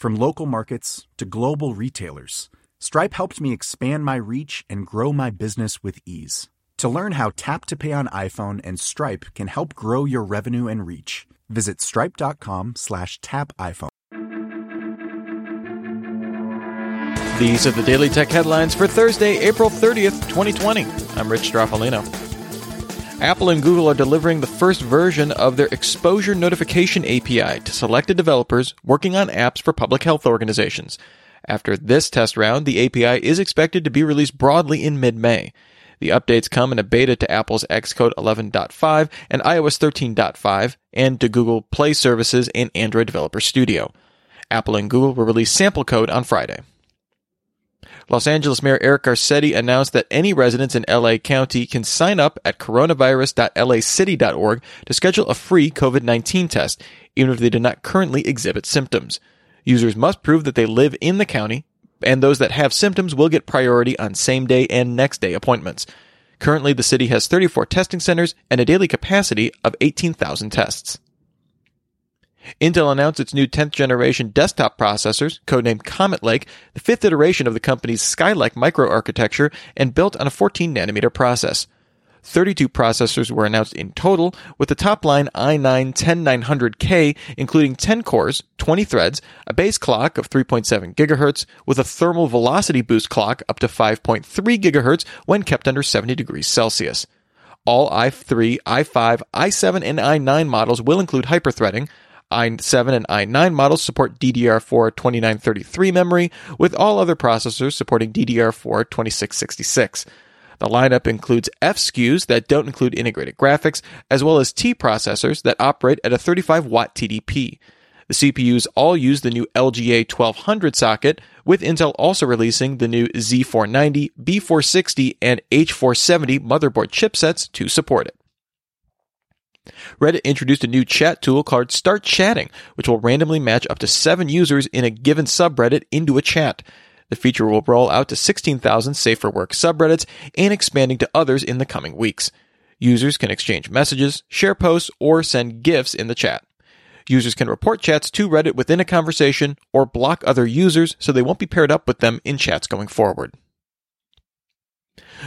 From local markets to global retailers, Stripe helped me expand my reach and grow my business with ease. To learn how Tap to Pay on iPhone and Stripe can help grow your revenue and reach, visit stripe.com slash tap iPhone. These are the Daily Tech headlines for Thursday, April 30th, 2020. I'm Rich Stroffolino. Apple and Google are delivering the first version of their exposure notification API to selected developers working on apps for public health organizations. After this test round, the API is expected to be released broadly in mid-May. The updates come in a beta to Apple's Xcode 11.5 and iOS 13.5 and to Google Play services and Android Developer Studio. Apple and Google will release sample code on Friday. Los Angeles Mayor Eric Garcetti announced that any residents in LA County can sign up at coronavirus.lacity.org to schedule a free COVID 19 test, even if they do not currently exhibit symptoms. Users must prove that they live in the county, and those that have symptoms will get priority on same day and next day appointments. Currently, the city has 34 testing centers and a daily capacity of 18,000 tests. Intel announced its new 10th generation desktop processors, codenamed Comet Lake, the fifth iteration of the company's Skylake microarchitecture and built on a 14 nanometer process. 32 processors were announced in total, with the top line i9 10900K including 10 cores, 20 threads, a base clock of 3.7 GHz, with a thermal velocity boost clock up to 5.3 GHz when kept under 70 degrees Celsius. All i3, i5, i7, and i9 models will include hyperthreading, i7 and i9 models support DDR4 2933 memory, with all other processors supporting DDR4 2666. The lineup includes F SKUs that don't include integrated graphics, as well as T processors that operate at a 35 watt TDP. The CPUs all use the new LGA 1200 socket, with Intel also releasing the new Z490, B460, and H470 motherboard chipsets to support it. Reddit introduced a new chat tool called Start Chatting, which will randomly match up to seven users in a given subreddit into a chat. The feature will roll out to 16,000 Safe for Work subreddits and expanding to others in the coming weeks. Users can exchange messages, share posts, or send GIFs in the chat. Users can report chats to Reddit within a conversation or block other users so they won't be paired up with them in chats going forward.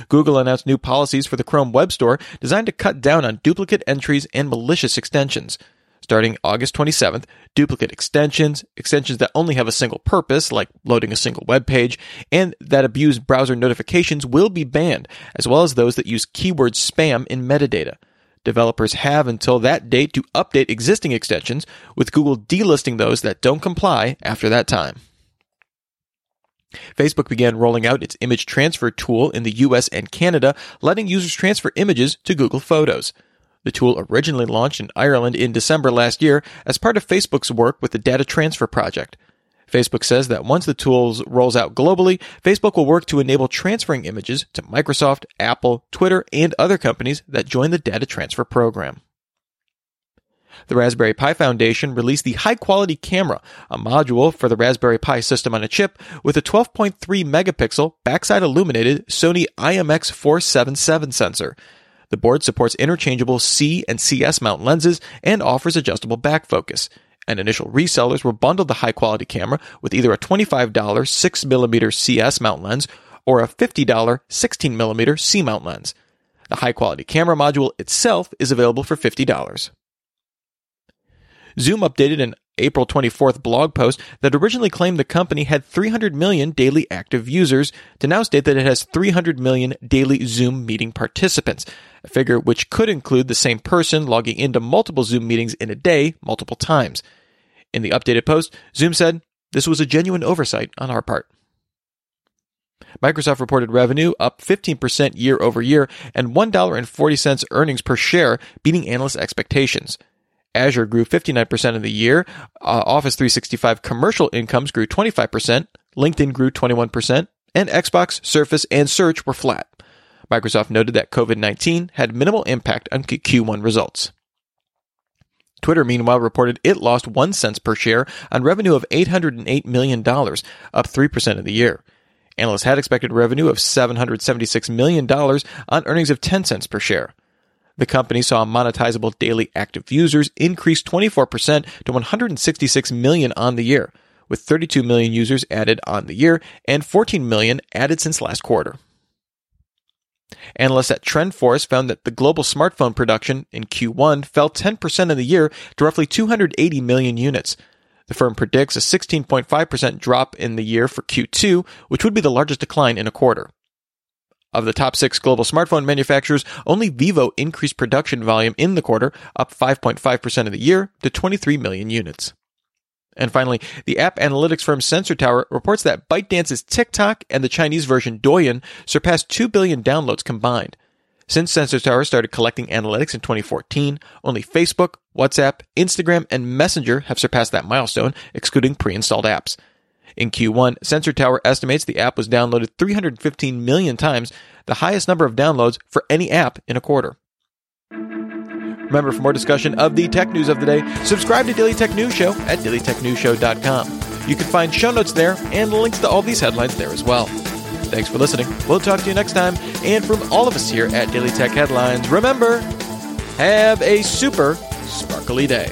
Google announced new policies for the Chrome Web Store designed to cut down on duplicate entries and malicious extensions. Starting August 27th, duplicate extensions, extensions that only have a single purpose, like loading a single web page, and that abuse browser notifications will be banned, as well as those that use keyword spam in metadata. Developers have until that date to update existing extensions, with Google delisting those that don't comply after that time. Facebook began rolling out its image transfer tool in the US and Canada, letting users transfer images to Google Photos. The tool originally launched in Ireland in December last year as part of Facebook's work with the Data Transfer Project. Facebook says that once the tool rolls out globally, Facebook will work to enable transferring images to Microsoft, Apple, Twitter, and other companies that join the data transfer program. The Raspberry Pi Foundation released the High Quality Camera, a module for the Raspberry Pi system on a chip with a 12.3 megapixel backside illuminated Sony IMX477 sensor. The board supports interchangeable C and CS mount lenses and offers adjustable back focus. And initial resellers will bundle the high quality camera with either a $25 6mm CS mount lens or a $50 16mm C mount lens. The high quality camera module itself is available for $50. Zoom updated an April 24th blog post that originally claimed the company had 300 million daily active users to now state that it has 300 million daily Zoom meeting participants, a figure which could include the same person logging into multiple Zoom meetings in a day multiple times. In the updated post, Zoom said, This was a genuine oversight on our part. Microsoft reported revenue up 15% year over year and $1.40 earnings per share, beating analyst expectations. Azure grew 59% in the year. Uh, Office 365 commercial incomes grew 25%. LinkedIn grew 21%. And Xbox, Surface, and Search were flat. Microsoft noted that COVID 19 had minimal impact on Q1 results. Twitter, meanwhile, reported it lost 1 cent per share on revenue of $808 million, up 3% in the year. Analysts had expected revenue of $776 million on earnings of 10 cents per share. The company saw monetizable daily active users increase 24% to 166 million on the year, with 32 million users added on the year and 14 million added since last quarter. Analysts at TrendForce found that the global smartphone production in Q1 fell 10% in the year to roughly 280 million units. The firm predicts a 16.5% drop in the year for Q2, which would be the largest decline in a quarter. Of the top six global smartphone manufacturers, only Vivo increased production volume in the quarter, up 5.5% of the year to 23 million units. And finally, the app analytics firm Sensor Tower reports that ByteDance's TikTok and the Chinese version Douyin surpassed 2 billion downloads combined. Since Sensor Tower started collecting analytics in 2014, only Facebook, WhatsApp, Instagram, and Messenger have surpassed that milestone, excluding pre-installed apps. In Q1, Sensor Tower estimates the app was downloaded 315 million times, the highest number of downloads for any app in a quarter. Remember, for more discussion of the tech news of the day, subscribe to Daily Tech News Show at dailytechnewsshow.com. You can find show notes there and links to all these headlines there as well. Thanks for listening. We'll talk to you next time. And from all of us here at Daily Tech Headlines, remember, have a super sparkly day.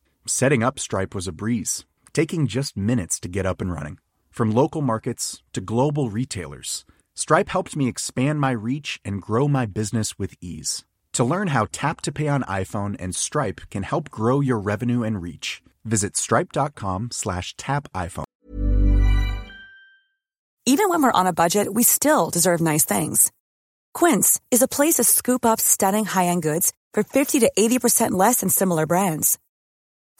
Setting up Stripe was a breeze, taking just minutes to get up and running. From local markets to global retailers, Stripe helped me expand my reach and grow my business with ease. To learn how Tap to Pay on iPhone and Stripe can help grow your revenue and reach, visit stripe.com slash tap iPhone. Even when we're on a budget, we still deserve nice things. Quince is a place to scoop up stunning high-end goods for 50 to 80% less than similar brands.